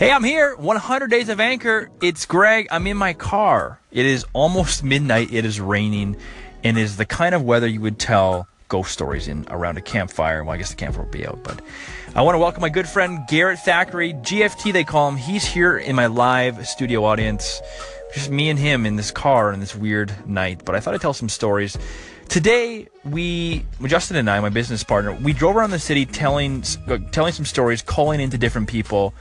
Hey, I'm here. 100 Days of Anchor. It's Greg. I'm in my car. It is almost midnight. It is raining and is the kind of weather you would tell ghost stories in around a campfire. Well, I guess the campfire will be out, but I want to welcome my good friend Garrett Thackeray, GFT they call him. He's here in my live studio audience. Just me and him in this car on this weird night, but I thought I'd tell some stories. Today, we, Justin and I, my business partner, we drove around the city telling telling some stories, calling into different people,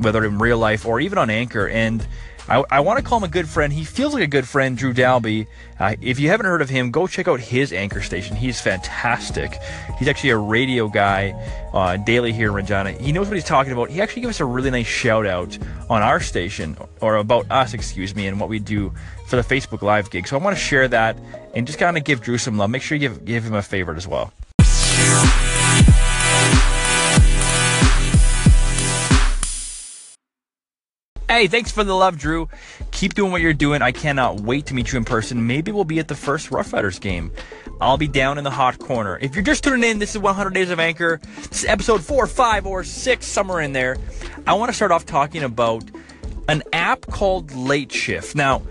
whether in real life or even on Anchor. And I, I want to call him a good friend. He feels like a good friend, Drew Dalby. Uh, if you haven't heard of him, go check out his Anchor station. He's fantastic. He's actually a radio guy, uh, daily here in Regina. He knows what he's talking about. He actually gave us a really nice shout out on our station, or about us, excuse me, and what we do for the Facebook Live gig. So I want to share that and just kind of give Drew some love. Make sure you give, give him a favorite as well. Hey, thanks for the love, Drew. Keep doing what you're doing. I cannot wait to meet you in person. Maybe we'll be at the first Rough Riders game. I'll be down in the hot corner. If you're just tuning in, this is 100 Days of Anchor. This is episode 4, 5, or 6, somewhere in there. I want to start off talking about an app called Late Shift. Now,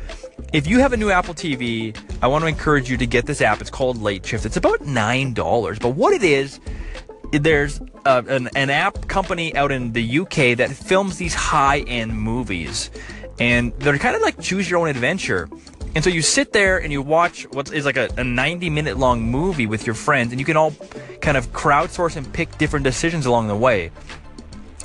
if you have a new Apple TV, I want to encourage you to get this app. It's called Late Shift. It's about $9. But what it is, there's uh, an, an app company out in the UK that films these high end movies. And they're kind of like choose your own adventure. And so you sit there and you watch what is like a, a 90 minute long movie with your friends, and you can all kind of crowdsource and pick different decisions along the way.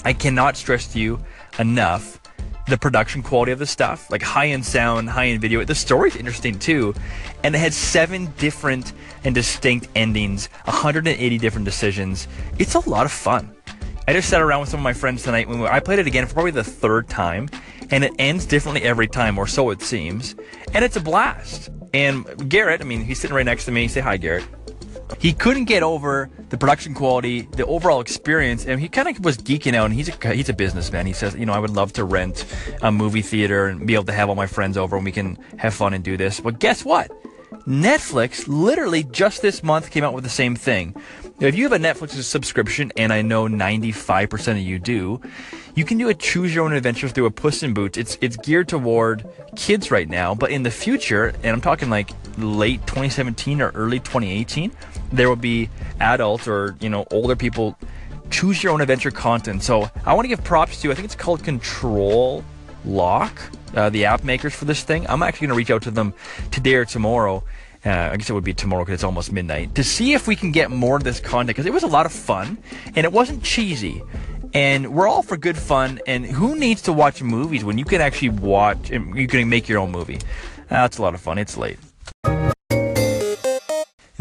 I cannot stress to you enough the production quality of the stuff, like high end sound, high end video. The story's interesting too, and it had seven different and distinct endings, 180 different decisions. It's a lot of fun. I just sat around with some of my friends tonight when we, I played it again for probably the third time, and it ends differently every time, or so it seems, and it's a blast. And Garrett, I mean, he's sitting right next to me. Say hi, Garrett he couldn't get over the production quality, the overall experience, and he kind of was geeking out. And he's a he's a businessman. He says, you know, I would love to rent a movie theater and be able to have all my friends over and we can have fun and do this. But guess what? Netflix literally just this month came out with the same thing. If you have a Netflix subscription, and I know 95% of you do, you can do a choose your own adventure through a Puss in Boots. It's it's geared toward kids right now, but in the future, and I'm talking like late 2017 or early 2018, there will be adults or you know older people choose your own adventure content. So I want to give props to I think it's called Control Lock, uh, the app makers for this thing. I'm actually going to reach out to them today or tomorrow. Uh, I guess it would be tomorrow because it's almost midnight to see if we can get more of this content because it was a lot of fun and it wasn't cheesy. And we're all for good fun. And who needs to watch movies when you can actually watch and you can make your own movie? That's a lot of fun. It's late.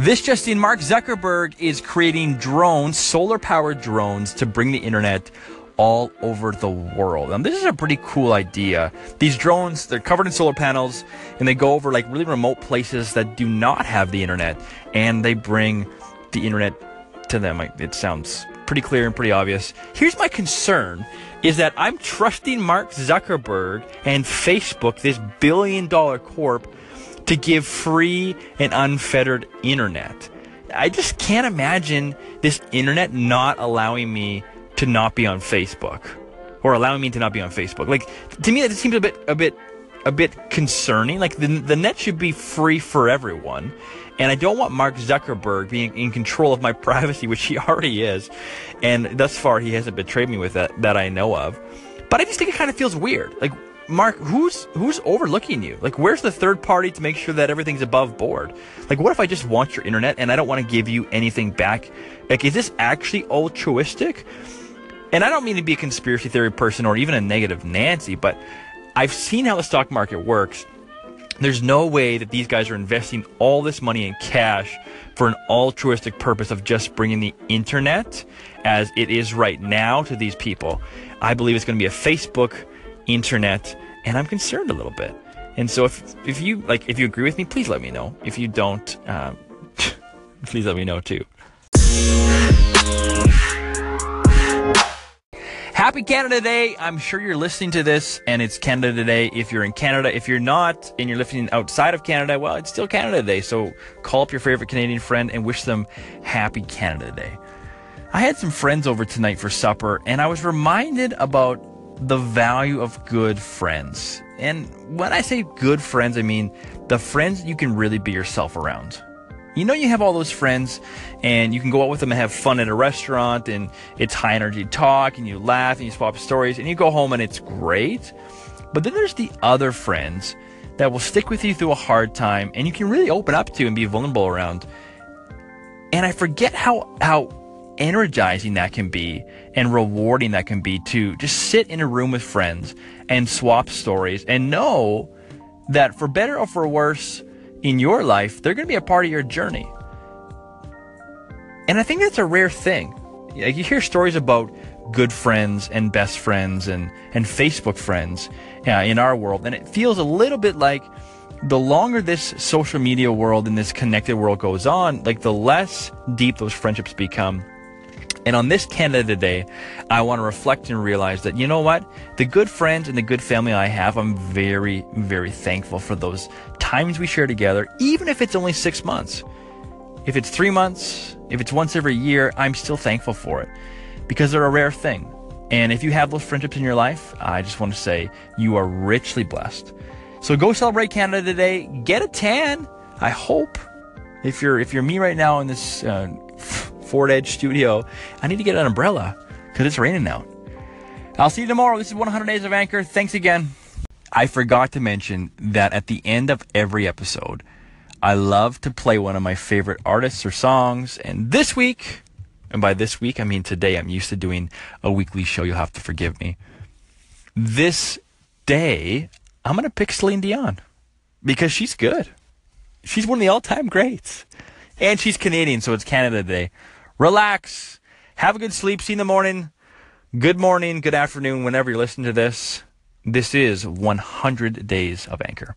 This just in, Mark Zuckerberg is creating drones, solar powered drones, to bring the internet all over the world. And this is a pretty cool idea. These drones, they're covered in solar panels and they go over like really remote places that do not have the internet and they bring the internet to them. It sounds pretty clear and pretty obvious. Here's my concern is that I'm trusting Mark Zuckerberg and Facebook, this billion dollar corp, to give free and unfettered internet. I just can't imagine this internet not allowing me to not be on Facebook or allowing me to not be on Facebook. Like to me, that seems a bit, a bit, a bit concerning. Like the the net should be free for everyone, and I don't want Mark Zuckerberg being in control of my privacy, which he already is, and thus far he hasn't betrayed me with that that I know of. But I just think it kind of feels weird. Like Mark, who's who's overlooking you? Like, where's the third party to make sure that everything's above board? Like, what if I just want your internet and I don't want to give you anything back? Like, is this actually altruistic? And I don't mean to be a conspiracy theory person or even a negative Nancy, but I've seen how the stock market works. There's no way that these guys are investing all this money in cash for an altruistic purpose of just bringing the internet as it is right now to these people. I believe it's going to be a Facebook internet, and I'm concerned a little bit. And so if if you like if you agree with me, please let me know. If you don't, um, please let me know too. Happy Canada Day. I'm sure you're listening to this and it's Canada Day if you're in Canada. If you're not and you're listening outside of Canada, well, it's still Canada Day. So call up your favorite Canadian friend and wish them Happy Canada Day. I had some friends over tonight for supper and I was reminded about the value of good friends. And when I say good friends, I mean the friends you can really be yourself around. You know, you have all those friends and you can go out with them and have fun at a restaurant and it's high energy talk and you laugh and you swap stories and you go home and it's great. But then there's the other friends that will stick with you through a hard time and you can really open up to and be vulnerable around. And I forget how, how energizing that can be and rewarding that can be to just sit in a room with friends and swap stories and know that for better or for worse in your life, they're going to be a part of your journey. And I think that's a rare thing. Like you hear stories about good friends and best friends and, and Facebook friends uh, in our world, and it feels a little bit like the longer this social media world and this connected world goes on, like the less deep those friendships become and on this Canada Day, I want to reflect and realize that, you know what? The good friends and the good family I have, I'm very, very thankful for those times we share together, even if it's only six months. If it's three months, if it's once every year, I'm still thankful for it because they're a rare thing. And if you have those friendships in your life, I just want to say you are richly blessed. So go celebrate Canada today. Get a tan. I hope. If you're if you're me right now in this uh, Ford Edge studio. I need to get an umbrella because it's raining out. I'll see you tomorrow. This is 100 Days of Anchor. Thanks again. I forgot to mention that at the end of every episode, I love to play one of my favorite artists or songs. And this week, and by this week, I mean today, I'm used to doing a weekly show. You'll have to forgive me. This day, I'm going to pick Celine Dion because she's good. She's one of the all time greats. And she's Canadian, so it's Canada Day relax, have a good sleep, see you in the morning. Good morning, good afternoon, whenever you're listening to this. This is 100 Days of Anchor.